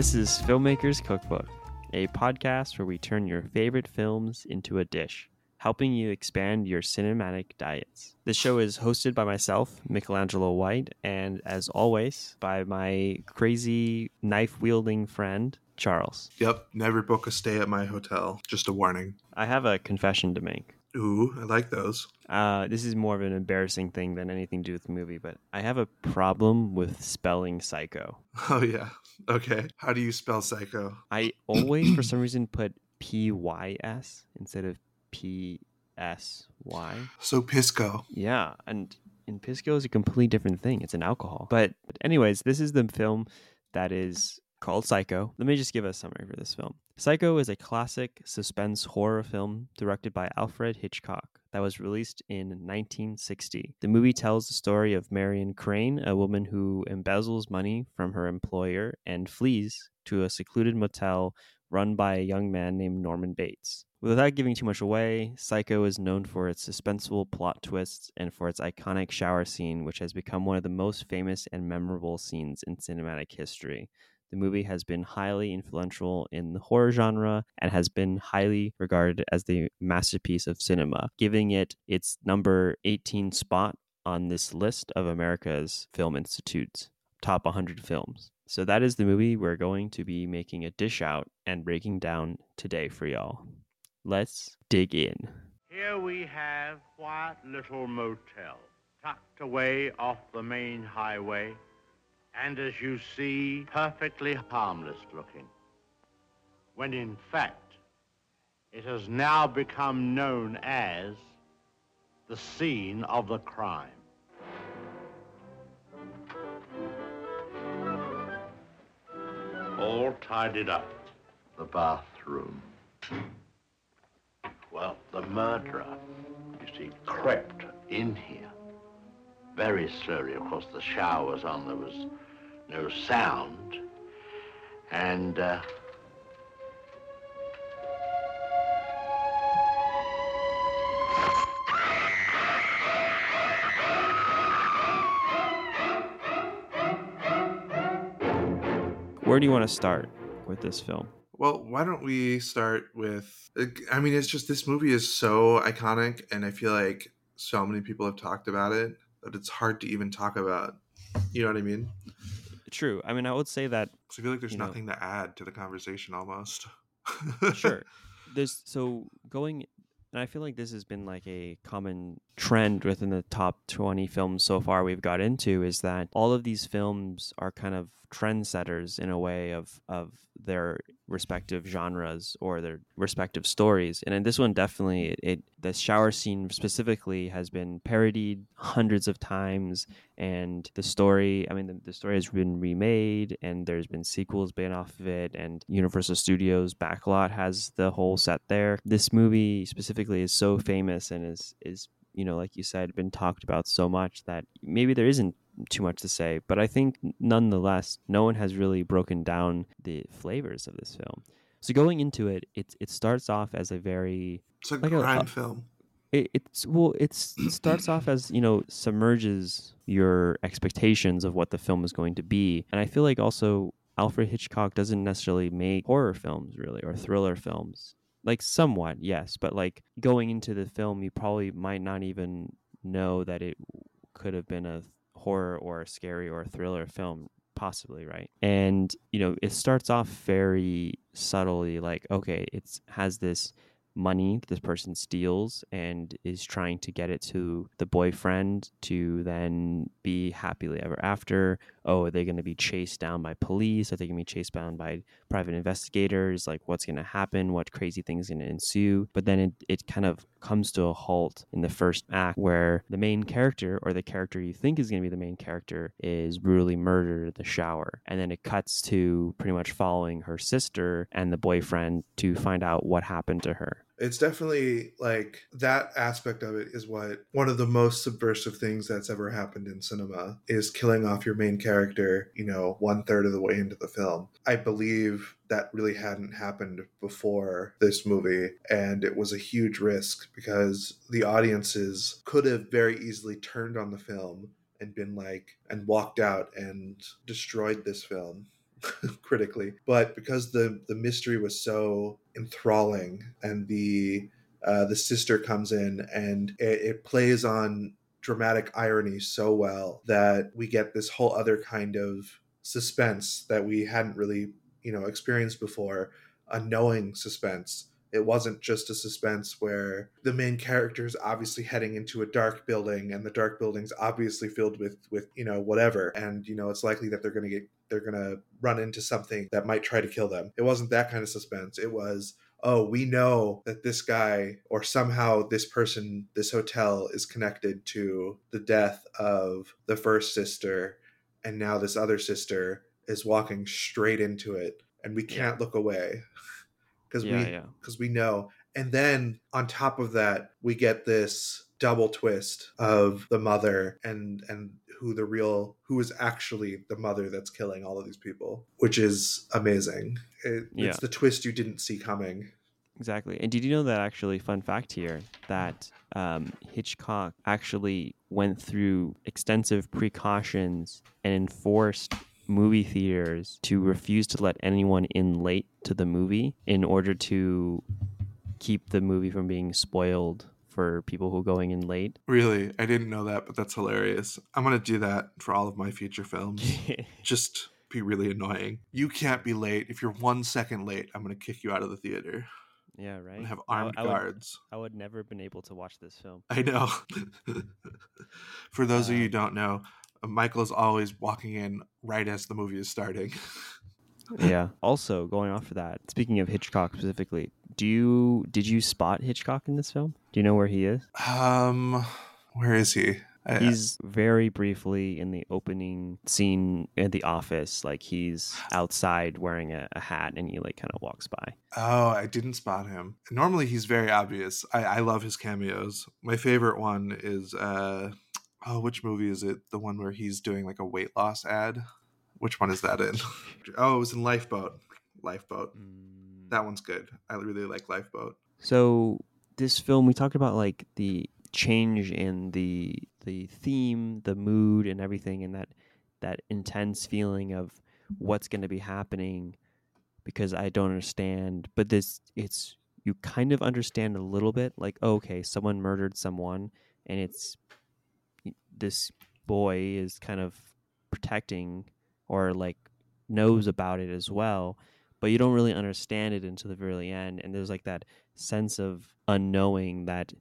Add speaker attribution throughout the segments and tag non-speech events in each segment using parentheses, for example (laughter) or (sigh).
Speaker 1: This is Filmmakers Cookbook, a podcast where we turn your favorite films into a dish, helping you expand your cinematic diets. This show is hosted by myself, Michelangelo White, and as always, by my crazy knife wielding friend, Charles.
Speaker 2: Yep, never book a stay at my hotel. Just a warning.
Speaker 1: I have a confession to make.
Speaker 2: Ooh, I like those.
Speaker 1: Uh, this is more of an embarrassing thing than anything to do with the movie, but I have a problem with spelling psycho. (laughs)
Speaker 2: Oh, yeah. Okay. How do you spell psycho?
Speaker 1: I always, for some reason, put P Y S instead of P S Y.
Speaker 2: So, Pisco.
Speaker 1: Yeah, and in Pisco is a completely different thing. It's an alcohol. But, but anyways, this is the film that is called Psycho. Let me just give a summary for this film. Psycho is a classic suspense horror film directed by Alfred Hitchcock that was released in 1960. The movie tells the story of Marion Crane, a woman who embezzles money from her employer and flees to a secluded motel run by a young man named Norman Bates. Without giving too much away, Psycho is known for its suspenseful plot twists and for its iconic shower scene, which has become one of the most famous and memorable scenes in cinematic history. The movie has been highly influential in the horror genre and has been highly regarded as the masterpiece of cinema, giving it its number 18 spot on this list of America's Film Institute's top 100 films. So that is the movie we're going to be making a dish out and breaking down today for y'all. Let's dig in.
Speaker 3: Here we have quiet little motel, tucked away off the main highway, and as you see, perfectly harmless looking. When in fact, it has now become known as the scene of the crime. All tidied up. The bathroom. Well, the murderer, you see, crept in here. Very slowly, of course, the shower was on, there was no sound. And, uh,
Speaker 1: Where do you want to start with this film?
Speaker 2: Well, why don't we start with? I mean, it's just this movie is so iconic, and I feel like so many people have talked about it that it's hard to even talk about. You know what I mean?
Speaker 1: True. I mean, I would say that.
Speaker 2: So I feel like there's
Speaker 1: you know-
Speaker 2: nothing to add to the conversation almost. (laughs)
Speaker 1: sure (laughs) there's so going and i feel like this has been like a common trend within the top 20 films so far we've got into is that all of these films are kind of trendsetters in a way of of their respective genres or their respective stories. And in this one definitely it, it the shower scene specifically has been parodied hundreds of times. And the story i mean the, the story has been remade and there's been sequels based off of it. And universal studios backlot has the whole set there. This movie specifically is so famous and is is you know like you said been talked about so much that maybe there isn't too much to say but i think nonetheless no one has really broken down the flavors of this film. So going into it it, it starts off as a very
Speaker 2: it's like,
Speaker 1: Like
Speaker 2: a
Speaker 1: a-
Speaker 2: crime
Speaker 1: a-
Speaker 2: film.
Speaker 1: it, it's well it's it starts off as you know submerges your expectations of what the film is going to be. And i feel like also alfred hitchcock doesn't necessarily make horror films really or thriller films. Like somewhat yes but like going into the film you probably might not even know that it could have been a horror or scary or thriller film possibly right and you know it starts off very subtly like okay it has this money this person steals and is trying to get it to the boyfriend to then be happily ever after. Oh, are they going to be chased down by police? Are they going to be chased down by private investigators? Like, what's going to happen? What crazy things going to ensue? But then it, it kind of comes to a halt in the first act where the main character or the character you think is going to be the main character is brutally murdered in the shower. And then it cuts to pretty much following her sister and the boyfriend to find out what happened to her.
Speaker 2: It's definitely like that aspect of it is what one of the most subversive things that's ever happened in cinema is killing off your main character, you know, one third of the way into the film. I believe that really hadn't happened before this movie, and it was a huge risk because the audiences could have very easily turned on the film and been like, and walked out and destroyed this film (laughs) critically, but because the the mystery was so enthralling and the uh, the sister comes in and it, it plays on dramatic irony so well that we get this whole other kind of suspense that we hadn't really you know experienced before a knowing suspense it wasn't just a suspense where the main character is obviously heading into a dark building and the dark building's obviously filled with with you know whatever. And you know it's likely that they're going to get they're going to run into something that might try to kill them. It wasn't that kind of suspense. It was oh we know that this guy or somehow this person this hotel is connected to the death of the first sister and now this other sister is walking straight into it and we can't look away (laughs) because
Speaker 1: Yeah,
Speaker 2: we
Speaker 1: yeah.
Speaker 2: because we know and then on top of that we get this double twist of the mother and and who the real who is actually the mother that's killing all of these people which is amazing it,
Speaker 1: Yeah.
Speaker 2: it's the twist you didn't see coming
Speaker 1: Exactly. And did you know that actually, fun fact here, that um, Hitchcock actually went through extensive precautions and enforced movie theaters to refuse to let anyone in late to the movie in order to keep the movie from being spoiled for people who are going in late.
Speaker 2: really i didn't know that but that's hilarious i'm gonna do that for all of my future films (laughs) just be really annoying you can't be late if you're one second late i'm gonna kick you out of the theater
Speaker 1: yeah, right.
Speaker 2: have
Speaker 1: I-
Speaker 2: armed
Speaker 1: I would-
Speaker 2: guards
Speaker 1: I would never have been able to watch this film.
Speaker 2: I know. (laughs) For those of you who don't know, uh, Michael is always walking in right as the movie is starting. (laughs)
Speaker 1: yeah. Also, going off of that, speaking of Hitchcock specifically, do you did you spot Hitchcock in this film? Do you know where he is?
Speaker 2: Um, where is he? I-
Speaker 1: He's very briefly in the opening scene at the office, like he's outside wearing a, a hat and he like kind of walks by.
Speaker 2: oh, I didn't spot him. Normally, he's very obvious. I, I love his cameos. My favorite one is uh, oh, which movie is it? The one where he's doing like a weight loss ad. Which one is that in? (laughs) oh, it was in Lifeboat. Lifeboat. Mm. That one's good. I really like Lifeboat.
Speaker 1: So this film, we talked about like the change in the the theme, the mood, and everything, and that that intense feeling of what's going to be happening because I don't understand. But this, it's you kind of understand a little bit, like okay, someone murdered someone, and it's this boy is kind of protecting or like knows about it as well but you don't really understand it until the very end and there's like that sense of unknowing that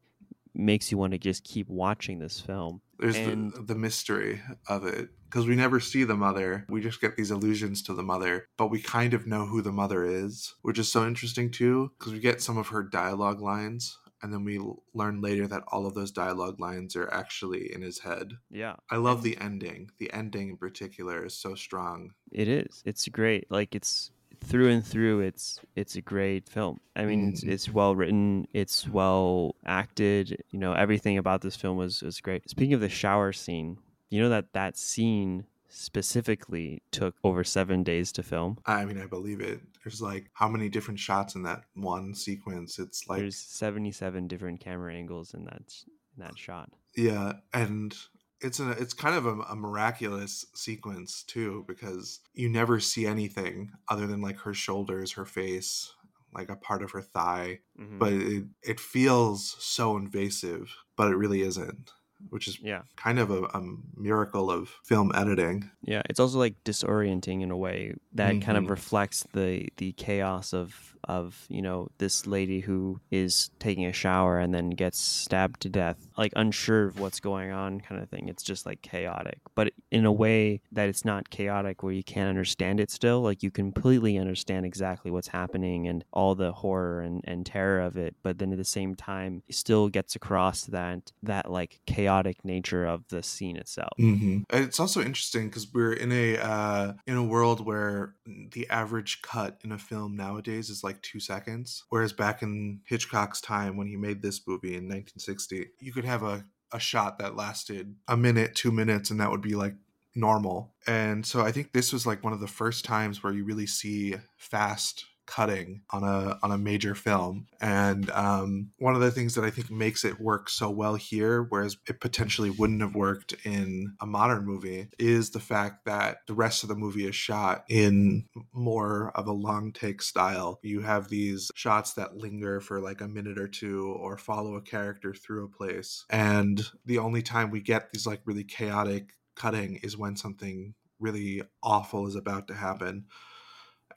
Speaker 1: makes you want to just keep watching this film
Speaker 2: There's
Speaker 1: And-
Speaker 2: the, the mystery of it because we never see the mother. We just get these allusions to the mother, but we kind of know who the mother is, which is so interesting too because we get some of her dialogue lines and then we learn later that all of those dialogue lines are actually in his head.
Speaker 1: yeah
Speaker 2: I love the ending. The ending in particular is so strong.
Speaker 1: it is it's great like it's through and through it's it's a great film i mean it's,
Speaker 2: Mhm.
Speaker 1: it's well written it's well acted you know everything about this film was was great speaking of the shower scene you know that that scene specifically took over seven days to film
Speaker 2: I mean, I believe it. There's like how many different shots in that one sequence? It's like
Speaker 1: there's 77 different camera angles in that in that shot
Speaker 2: Yeah, and it's a it's kind of a, a miraculous sequence too because you never see anything other than like her shoulders, her face, like a part of her thigh,
Speaker 1: Mhm.
Speaker 2: but it it feels so invasive, but it really isn't, which is
Speaker 1: yeah
Speaker 2: kind of a, a miracle of film editing.
Speaker 1: Yeah, it's also like disorienting in a way that kind of
Speaker 2: Mhm.
Speaker 1: reflects the the chaos of of you know this lady who is taking a shower and then gets stabbed to death, like unsure of what's going on, kind of thing. It's just like chaotic, but in a way that it's not chaotic where you can't understand it. Still, like you completely understand exactly what's happening and all the horror and, and terror of it, but then at the same time, it still gets across that that like chaotic nature of the scene itself.
Speaker 2: Mm-hmm. It's also interesting because we're in a uh, in a world where the average cut in a film nowadays is like two seconds, whereas back in Hitchcock's time when he made this movie in 1960, you could have a a shot that lasted a minute, two minutes, and that would be like normal. And so I think this was like one of the first times where you really see fast cutting on a on a major film. And um, one of the things that i think makes it work so well here whereas it potentially wouldn't have worked in a modern movie is the fact that the rest of the movie is shot in more of a long take style. You have these shots that linger for like a minute or two or follow a character through a place. And the only time we get these like really chaotic cutting is when something really awful is about to happen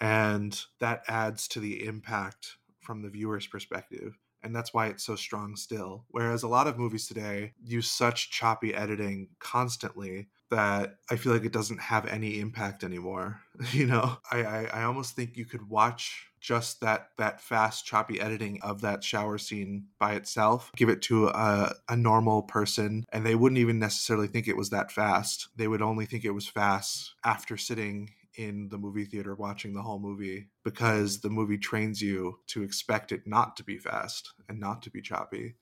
Speaker 2: and that adds to the impact from the viewer's perspective and that's why it's so strong still. Whereas a lot of movies today use such choppy editing constantly that i feel like it doesn't have any impact anymore (laughs) you know? I, I i almost think you could watch just that that fast choppy editing of that shower scene by itself give it to a, a normal person and they wouldn't even necessarily think it was that fast. They would only think it was fast after sitting in the movie theater watching the whole movie because the movie trains you to expect it not to be fast and not to be choppy.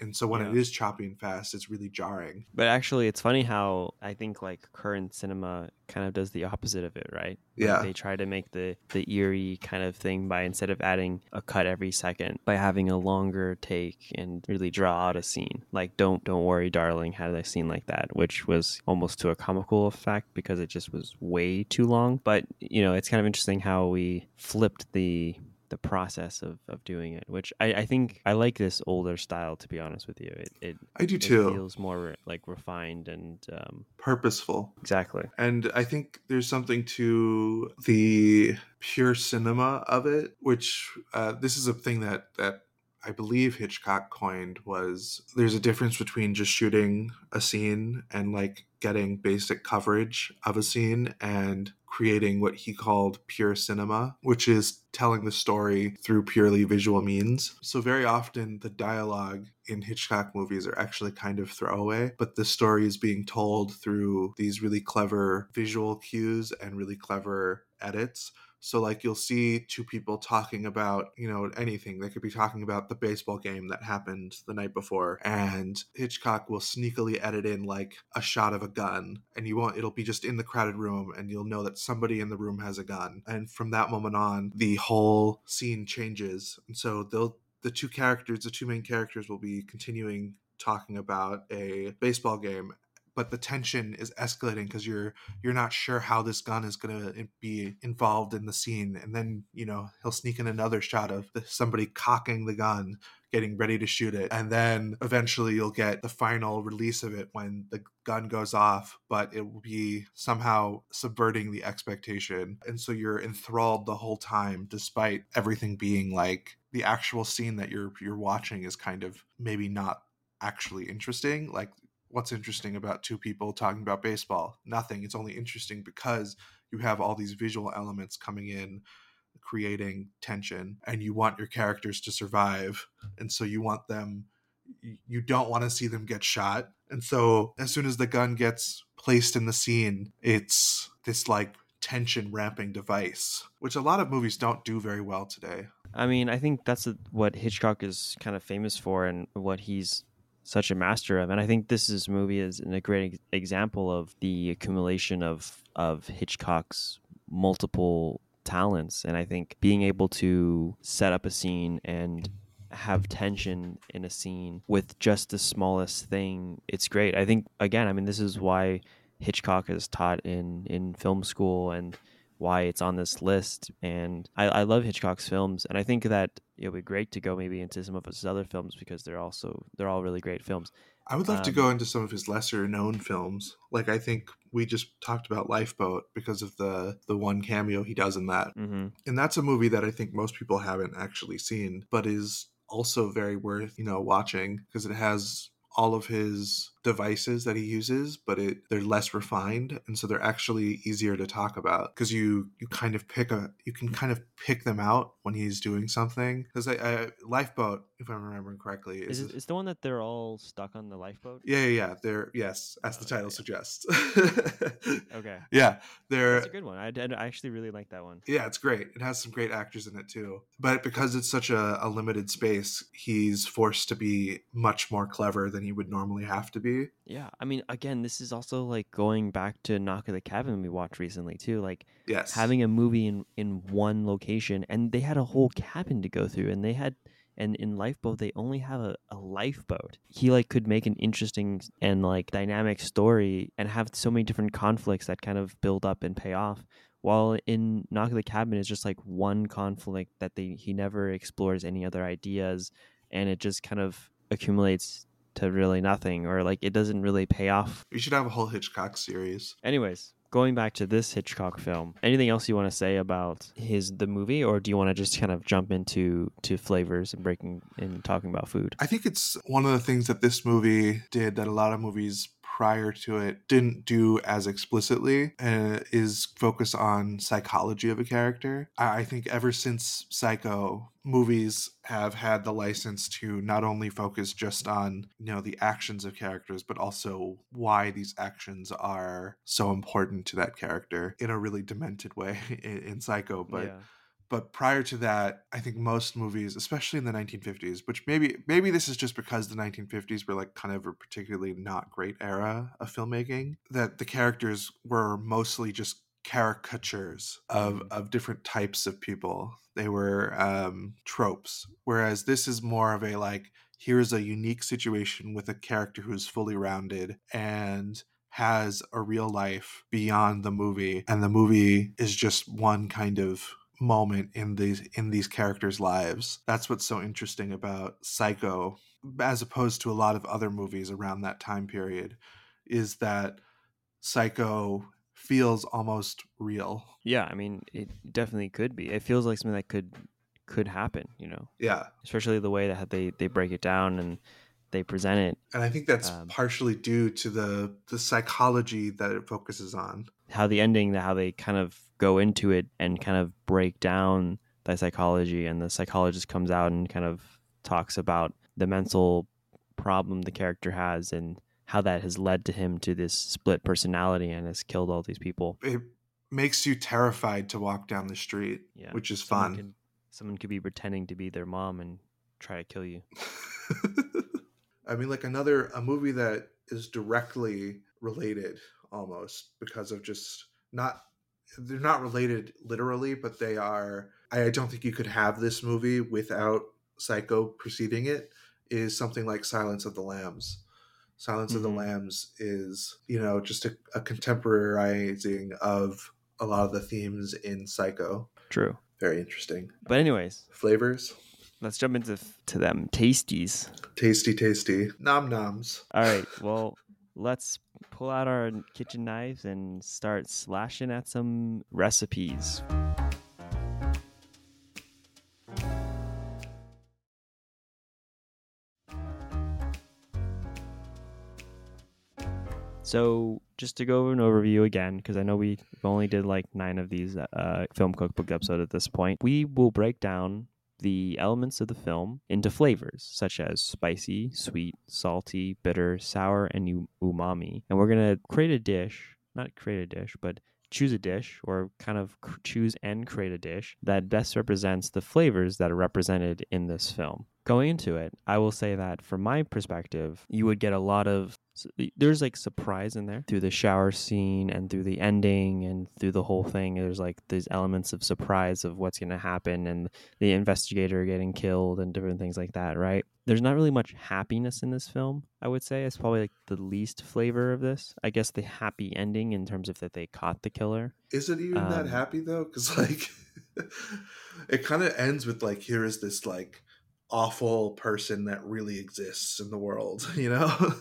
Speaker 2: And so when
Speaker 1: Yeah.
Speaker 2: it is choppy and fast, it's really jarring.
Speaker 1: But actually, it's funny how I think like current cinema kind of does the opposite of it, right? Like,
Speaker 2: Yeah.
Speaker 1: they try to make the the eerie kind of thing by instead of adding a cut every second, by having a longer take and really draw out a scene. Like don't don't worry, darling, had a scene like that, which was almost to a comical effect because it just was way too long. But you know, it's kind of interesting how we flipped the the process of, of doing it, which I, I think I like this older style. To be honest with you, it it,
Speaker 2: I do
Speaker 1: it
Speaker 2: too.
Speaker 1: feels more like refined and um,
Speaker 2: Purposeful.
Speaker 1: exactly.
Speaker 2: And I think there's something to the pure cinema of it, which uh, this is a thing that that I believe Hitchcock coined was there's a difference between just shooting a scene and like getting basic coverage of a scene and creating what he called pure cinema, which is telling the story through purely visual means. So very often the dialogue in Hitchcock movies are actually kind of throwaway, but the story is being told through these really clever visual cues and really clever edits. So like you'll see two people talking about, you know, anything. They could be talking about the baseball game that happened the night before and Hitchcock will sneakily edit in like a shot of a gun and you won't it'll be just in the crowded room and you'll know that somebody in the room has a gun. And from that moment on, the whole scene changes. And so they'll the two characters, the two main characters will be continuing talking about a baseball game but the tension is escalating because you're you're not sure how this gun is going to be involved in the scene and then you know he'll sneak in another shot of somebody cocking the gun getting ready to shoot it and then eventually you'll get the final release of it when the gun goes off but it will be somehow subverting the expectation and so you're enthralled the whole time despite everything being like the actual scene that you're you're watching is kind of maybe not actually interesting like what's interesting about two people talking about baseball? Nothing. It's only interesting because you have all these visual elements coming in, creating tension, and you want your characters to survive. And so you want them, you don't want to see them get shot. And so as soon as the gun gets placed in the scene, it's this like tension ramping device, which a lot of movies don't do very well today.
Speaker 1: I mean, I think that's what Hitchcock is kind of famous for, and what he's such a master of. And I think this is movie is a great ex- example of the accumulation of of Hitchcock's multiple talents. And I think being able to set up a scene and have tension in a scene with just the smallest thing, it's great. I think again, I mean, this is why Hitchcock is taught in in film school and why it's on this list. And I, I love Hitchcock's films, and I think that it would be great to go maybe into some of his other films because they're also they're all really great films.
Speaker 2: I would love to
Speaker 1: Um,
Speaker 2: go into some of his lesser known films. Like I think we just talked about Lifeboat because of the the one cameo he does in that.
Speaker 1: hmm
Speaker 2: And that's a movie that I think most people haven't actually seen, but is also very worth, you know, watching because it has all of his devices that he uses, but it they're less refined and so they're actually easier to talk about because you you kind of pick a you can kind of pick them out when he's doing something because I, I lifeboat if I'm remembering correctly.
Speaker 1: Is
Speaker 2: Is,
Speaker 1: it's the one that they're all stuck on the lifeboat?
Speaker 2: yeah, yeah, yeah. They're yes, as the
Speaker 1: Oh,
Speaker 2: title
Speaker 1: yeah.
Speaker 2: suggests.
Speaker 1: Okay. (laughs)
Speaker 2: yeah, they're
Speaker 1: That's a good one. I, I actually really like that one.
Speaker 2: yeah, it's great. It has some great actors in it too. But because it's such a, a limited space, he's forced to be much more clever than he would normally have to be.
Speaker 1: Yeah. I mean, again, this is also like going back to Knock at the Cabin we watched recently too. Like
Speaker 2: Yes,
Speaker 1: having a movie in in one location, and they had a whole cabin to go through, and they had. And in Lifeboat, they only have a, a lifeboat. He like could make an interesting and like dynamic story, and have so many different conflicts that kind of build up and pay off. While in Knock at the Cabin is just like one conflict that they he never explores any other ideas, and it just kind of accumulates to really nothing, or like it doesn't really pay off
Speaker 2: we should have a whole Hitchcock series.
Speaker 1: Anyways, going back to this Hitchcock film, anything else you want to say about his the movie, or do you want to just kind of jump into to flavors and breaking and talking about food?
Speaker 2: I think it's one of the things that this movie did that a lot of movies prior to it didn't do as explicitly uh, is focus on psychology of a character. I, I think ever since Psycho, movies have had the license to not only focus just on you know the actions of characters, but also why these actions are so important to that character in a really demented way (laughs) in, in Psycho. But
Speaker 1: yeah.
Speaker 2: But prior to that i think most movies especially in the 1950s which maybe maybe this is just because the 1950s were like kind of a particularly not great era of filmmaking that the characters were mostly just caricatures of
Speaker 1: Mhm.
Speaker 2: of different types of people they were um tropes whereas this is more of a like here's a unique situation with a character who's fully rounded and has a real life beyond the movie and the movie is just one kind of moment in these in these characters lives that's what's so interesting about psycho as opposed to a lot of other movies around that time period is that psycho feels almost real
Speaker 1: Yeah, I mean, it definitely could be. It feels like something that could could happen, you know,
Speaker 2: yeah
Speaker 1: especially the way that they they break it down and they present it.
Speaker 2: and i think that's
Speaker 1: Um,
Speaker 2: partially due to the the psychology that it focuses on
Speaker 1: How the ending, how they kind of go into it and kind of break down that psychology, and the psychologist comes out and kind of talks about the mental problem the character has and how that has led to him to this split personality and has killed all these people.
Speaker 2: it makes you terrified to walk down the street
Speaker 1: Yeah,
Speaker 2: which is
Speaker 1: someone
Speaker 2: fun
Speaker 1: someone could be pretending to be their mom and try to kill you. (laughs)
Speaker 2: I mean, like another a movie that is directly related almost because of just not they're not related literally, but they are. I don't think you could have this movie without Psycho preceding it. Is something like Silence of the Lambs. Silence of the
Speaker 1: Mhm.
Speaker 2: Lambs is you know just a, a contemporarizing of a lot of the themes in Psycho.
Speaker 1: True.
Speaker 2: Very interesting
Speaker 1: But anyways,
Speaker 2: flavors.
Speaker 1: let's jump into to them tasties.
Speaker 2: Tasty, tasty. Nom noms.
Speaker 1: All right. Well, let's pull out our kitchen knives and start slashing at some recipes. So, just to go over an overview again, because I know we only did like nine of these uh, film cookbook episodes at this point, we will break down the elements of the film into flavors such as spicy, sweet, salty, bitter, sour, and umami. And we're going to create a dish, not create a dish, but choose a dish or kind of choose and create a dish that best represents the flavors that are represented in this film. Going into it, I will say that from my perspective, you would get a lot of there's like surprise in there through the shower scene and through the ending and through the whole thing. There's like these elements of surprise of what's going to happen and the investigator getting killed and different things like that, right? There's not really much happiness in this film, I would say. It's probably like the least flavor of this. I guess the happy ending in terms of that they caught the killer.
Speaker 2: Is it even that
Speaker 1: Um,
Speaker 2: happy though? Because (laughs) like, it kind of ends with like, here is this like awful person that really exists in the world, (laughs) you know?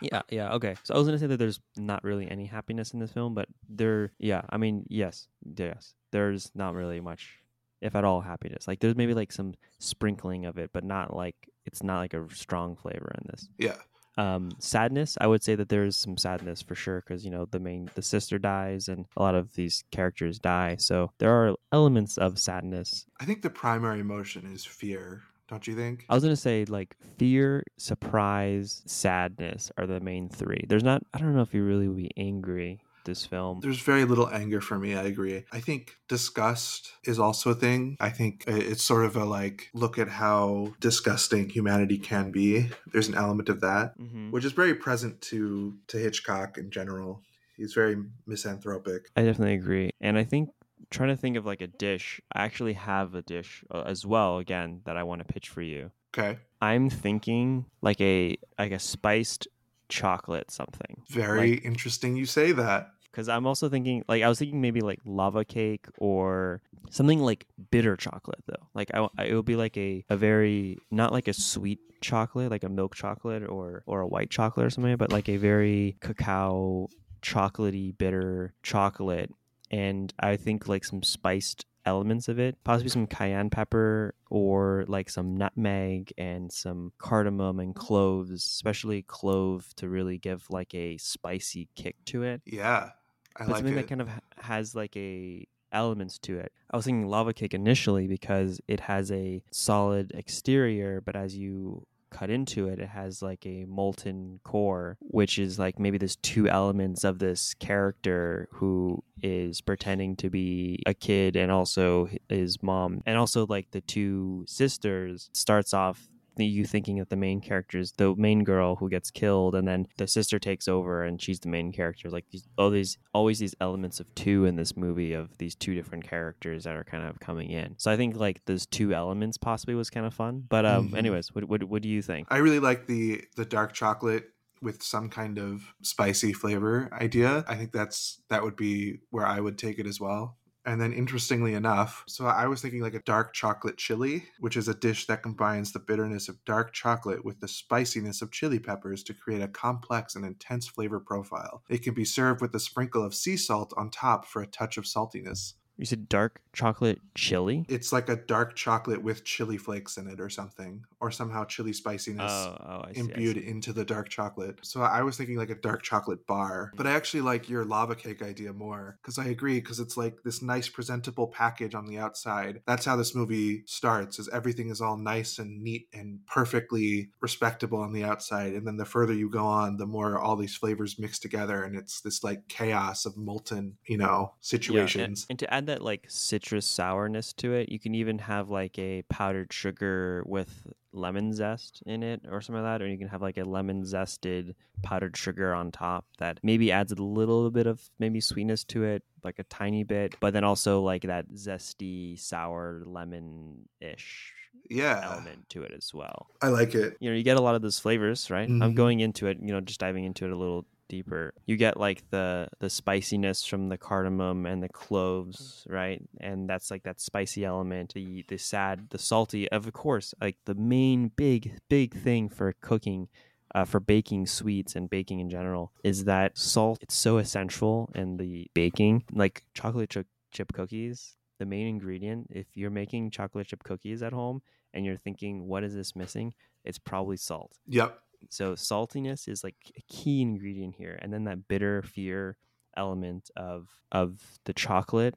Speaker 1: Yeah, yeah, okay. So I was gonna say that there's not really any happiness in this film, but there, yeah, I mean, yes, yes, there's not really much, if at all, happiness. Like there's maybe like some sprinkling of it, but not like it's not like a strong flavor in this.
Speaker 2: yeah,
Speaker 1: Um, sadness, I would say that there's some sadness for sure, because you know the main the sister dies and a lot of these characters die, so there are elements of sadness.
Speaker 2: I think the primary emotion is fear don't you think?
Speaker 1: I was gonna say like fear, surprise, sadness are the main three. There's not. I don't know if you really would be angry this film.
Speaker 2: There's very little anger for me. I agree. I think disgust is also a thing. I think it's sort of a like look at how disgusting humanity can be. There's an element of that,
Speaker 1: Mhm.
Speaker 2: which is very present to to Hitchcock in general. He's very misanthropic.
Speaker 1: I definitely agree, and I think trying to think of like a dish. I actually have a dish uh, as well. Again, that I want to pitch for you.
Speaker 2: Okay.
Speaker 1: I'm thinking like a like a spiced chocolate something.
Speaker 2: Very interesting you say that.
Speaker 1: Because I'm also thinking, like, I was thinking maybe like lava cake or something like bitter chocolate, though. Like, I, I- it would be like a, a very, not like a sweet chocolate, like a milk chocolate or, or a white chocolate or something, but like a very cacao, chocolatey, bitter chocolate. And I think like some spiced elements of it, possibly some cayenne pepper or like some nutmeg and some cardamom and cloves, especially clove to really give like a spicy kick to it
Speaker 2: Yeah. I
Speaker 1: but
Speaker 2: like
Speaker 1: something
Speaker 2: it.
Speaker 1: that kind of has like a elements to it. I was thinking lava cake initially because it has a solid exterior, but as you cut into it, it has like a molten core, which is like maybe there's two elements of this character who is pretending to be a kid and also his mom, and also like the two sisters starts off you thinking that the main character is the main girl who gets killed and then the sister takes over and she's the main character like these all these always these elements of two in this movie of these two different characters that are kind of coming in so i think like those two elements possibly was kind of fun but um
Speaker 2: Mhm.
Speaker 1: anyways what, what what do you think
Speaker 2: I really like the the dark chocolate with some kind of spicy flavor idea. I think that's that would be where I would take it as well. And then interestingly enough, so I was thinking like a dark chocolate chili, which is a dish that combines the bitterness of dark chocolate with the spiciness of chili peppers to create a complex and intense flavor profile. It can be served with a sprinkle of sea salt on top for a touch of saltiness.
Speaker 1: You said dark chocolate chili
Speaker 2: It's like a dark chocolate with chili flakes in it or something, or somehow chili spiciness
Speaker 1: oh, oh see,
Speaker 2: imbued into the dark chocolate. So I was thinking like a dark chocolate bar, but I actually like your lava cake idea more because I agree because it's like this nice presentable package on the outside. That's how this movie starts is everything is all nice and neat and perfectly respectable on the outside and then the further you go on the more all these flavors mix together and it's this like chaos of molten, you know,
Speaker 1: Yeah, and-
Speaker 2: situations.
Speaker 1: and, to add that like citrus sourness to it, you can even have like a powdered sugar with lemon zest in it or something like that, or you can have like a lemon zested powdered sugar on top that maybe adds a little bit of maybe sweetness to it, like a tiny bit, but then also like that zesty sour lemon ish
Speaker 2: yeah.
Speaker 1: element to it as well.
Speaker 2: I like it.
Speaker 1: You know, you get a lot of those flavors, right? I'm
Speaker 2: Mhm.
Speaker 1: going into it, you know, just diving into it a little deeper. You get like the the spiciness from the cardamom and the cloves, right? And that's like that spicy element, the the sad, the salty. Of course, like the main big big thing for cooking uh, for baking sweets and baking in general is that salt. It's so essential in the baking, like chocolate chip, chip cookies. The main ingredient, if you're making chocolate chip cookies at home and you're thinking, what is this missing? It's probably salt.
Speaker 2: Yep.
Speaker 1: So saltiness is like a key ingredient here, and then that bitter fear element of of the chocolate,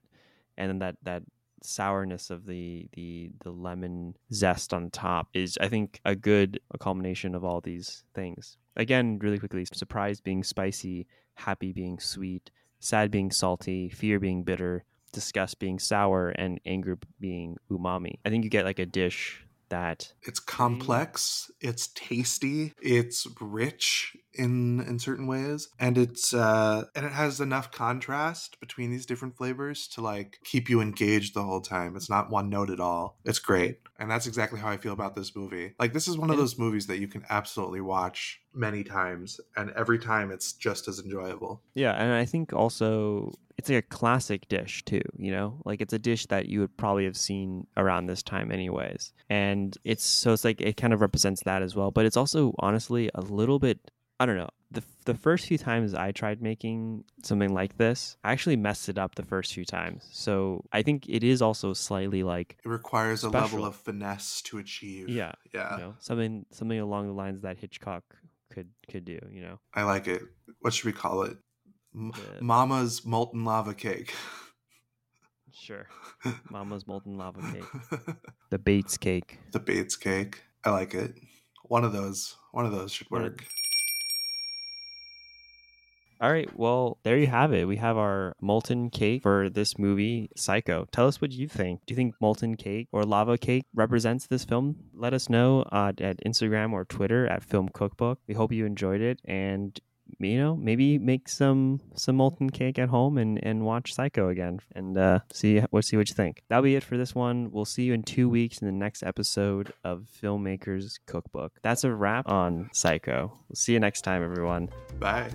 Speaker 1: and then that that sourness of the the the lemon zest on top is I think a good culmination of all these things. Again, really quickly, surprise being spicy, happy being sweet, sad being salty, fear being bitter, disgust being sour, and anger being umami. I think you get like a dish that
Speaker 2: It's complex, it's tasty, it's rich in in certain ways, and it's uh and it has enough contrast between these different flavors to like keep you engaged the whole time. It's not one note at all. It's great. And that's exactly how I feel about this movie. Like this is one of those movies that you can absolutely watch many times and every time it's just as enjoyable.
Speaker 1: Yeah, and I think also it's like a classic dish too, you know? Like it's a dish that you would probably have seen around this time anyways. And it's so it's like it kind of represents that as well, but it's also honestly a little bit I don't know. The the first few times I tried making something like this, I actually messed it up the first few times. So I think it is also slightly like
Speaker 2: It requires a level of finesse to achieve.
Speaker 1: yeah,
Speaker 2: Yeah.
Speaker 1: you know, something something along the lines that Hitchcock could could do, you know.
Speaker 2: I like it. What should we call it? M-
Speaker 1: The-
Speaker 2: Mama's molten lava cake.
Speaker 1: Sure. (laughs) Mama's molten lava cake. (laughs) The Bates cake.
Speaker 2: the Bates cake. I like it. One of those. One of those should work.
Speaker 1: All right. Well, there you have it. We have our molten cake for this movie, Psycho. Tell us what you think. Do you think molten cake or lava cake represents this film? Let us know uh, at Instagram or Twitter at Film Cookbook. We hope you enjoyed it and you know maybe make some some molten cake at home and and watch psycho again and uh see we'll see what you think that'll be it for this one we'll see you in two weeks in the next episode of filmmakers cookbook that's a wrap on psycho we'll see you next time everyone
Speaker 2: Bye.